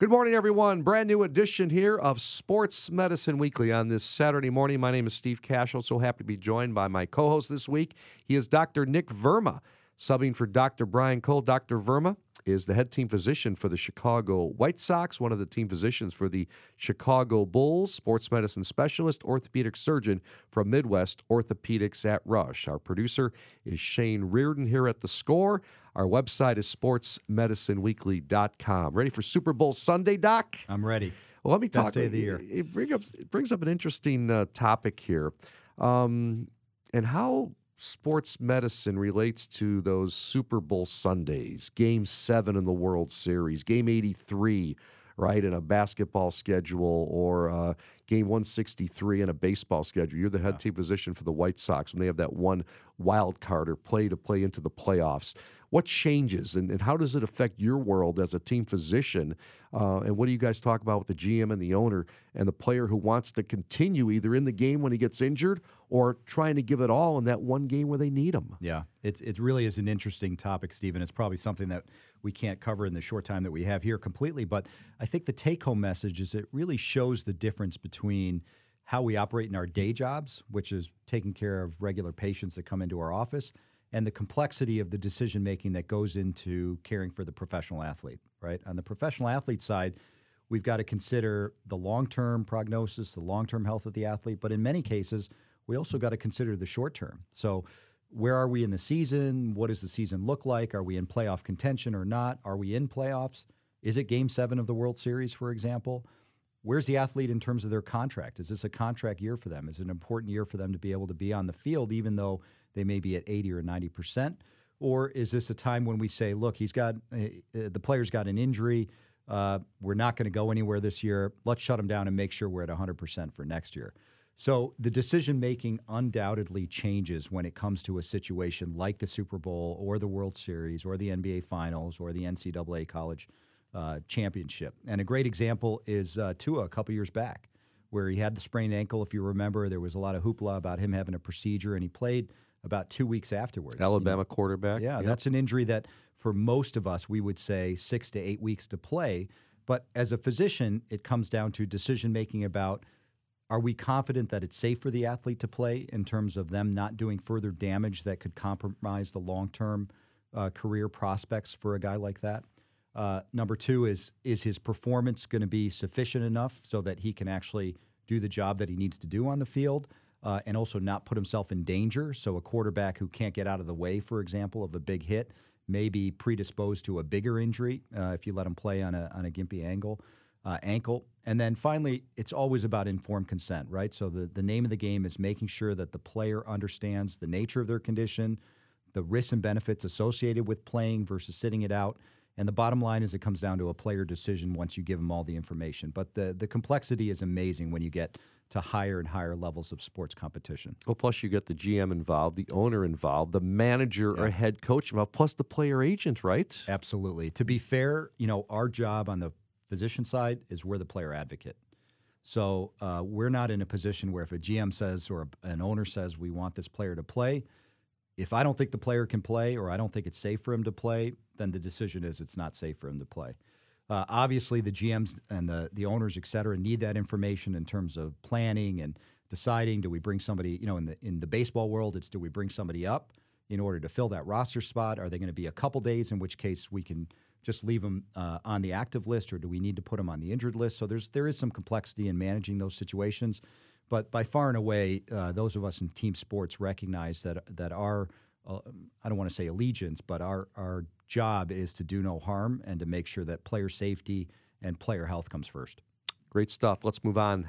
Good morning, everyone. Brand new edition here of Sports Medicine Weekly on this Saturday morning. My name is Steve Kashul. So happy to be joined by my co host this week. He is Dr. Nick Verma, subbing for Dr. Brian Cole. Dr. Verma is the head team physician for the Chicago White Sox, one of the team physicians for the Chicago Bulls, sports medicine specialist, orthopedic surgeon from Midwest Orthopedics at Rush. Our producer is Shane Reardon here at The Score. Our website is sportsmedicineweekly.com. Ready for Super Bowl Sunday, Doc? I'm ready. Well, let me Best talk. day of the year. It, bring up, it brings up an interesting uh, topic here, um, and how sports medicine relates to those Super Bowl Sundays, Game Seven in the World Series, Game 83, right, in a basketball schedule, or uh, Game 163 in a baseball schedule. You're the head team physician for the White Sox when they have that one wild card or play to play into the playoffs. What changes and, and how does it affect your world as a team physician? Uh, and what do you guys talk about with the GM and the owner and the player who wants to continue either in the game when he gets injured or trying to give it all in that one game where they need him? Yeah, it, it really is an interesting topic, Stephen. It's probably something that we can't cover in the short time that we have here completely. But I think the take home message is it really shows the difference between how we operate in our day jobs, which is taking care of regular patients that come into our office, and the complexity of the decision making that goes into caring for the professional athlete, right? On the professional athlete side, we've got to consider the long term prognosis, the long term health of the athlete, but in many cases, we also got to consider the short term. So, where are we in the season? What does the season look like? Are we in playoff contention or not? Are we in playoffs? Is it game seven of the World Series, for example? Where's the athlete in terms of their contract? Is this a contract year for them? Is it an important year for them to be able to be on the field, even though they may be at 80 or 90 percent? Or is this a time when we say, look, he's got uh, the player's got an injury. Uh, we're not going to go anywhere this year. Let's shut him down and make sure we're at 100 percent for next year. So the decision making undoubtedly changes when it comes to a situation like the Super Bowl or the World Series or the NBA Finals or the NCAA College uh, Championship. And a great example is uh, Tua a couple years back, where he had the sprained ankle. If you remember, there was a lot of hoopla about him having a procedure, and he played about two weeks afterwards. Alabama quarterback. Yeah, Yep. that's an injury that for most of us we would say six to eight weeks to play. But as a physician, it comes down to decision making about are we confident that it's safe for the athlete to play in terms of them not doing further damage that could compromise the long term uh, career prospects for a guy like that? Uh, number two is is his performance going to be sufficient enough so that he can actually do the job that he needs to do on the field uh, and also not put himself in danger? So a quarterback who can't get out of the way, for example, of a big hit may be predisposed to a bigger injury uh, if you let him play on a on a gimpy angle uh, ankle. And then finally, it's always about informed consent, right? So the, the name of the game is making sure that the player understands the nature of their condition, the risks and benefits associated with playing versus sitting it out. And the bottom line is it comes down to a player decision once you give them all the information. But the, the complexity is amazing when you get to higher and higher levels of sports competition. Well, plus you get the GM involved, the owner involved, the manager or head coach involved, plus the player agent, right? Absolutely. To be fair, you know, our job on the physician side is we're the player advocate. So uh, we're not in a position where if a GM says or a, an owner says we want this player to play, if I don't think the player can play or I don't think it's safe for him to play, then the decision is it's not safe for him to play. Uh, obviously, the GMs and the the owners, et cetera, need that information in terms of planning and deciding. Do we bring somebody? You know, in the in the baseball world, it's do we bring somebody up in order to fill that roster spot? Are they going to be a couple days? In which case, we can just leave them uh, on the active list, or do we need to put them on the injured list? So there's there is some complexity in managing those situations, but by far and away, uh, those of us in team sports recognize that that our Uh, I don't want to say allegiance, but our our job is to do no harm and to make sure that player safety and player health comes first. Great stuff. Let's move on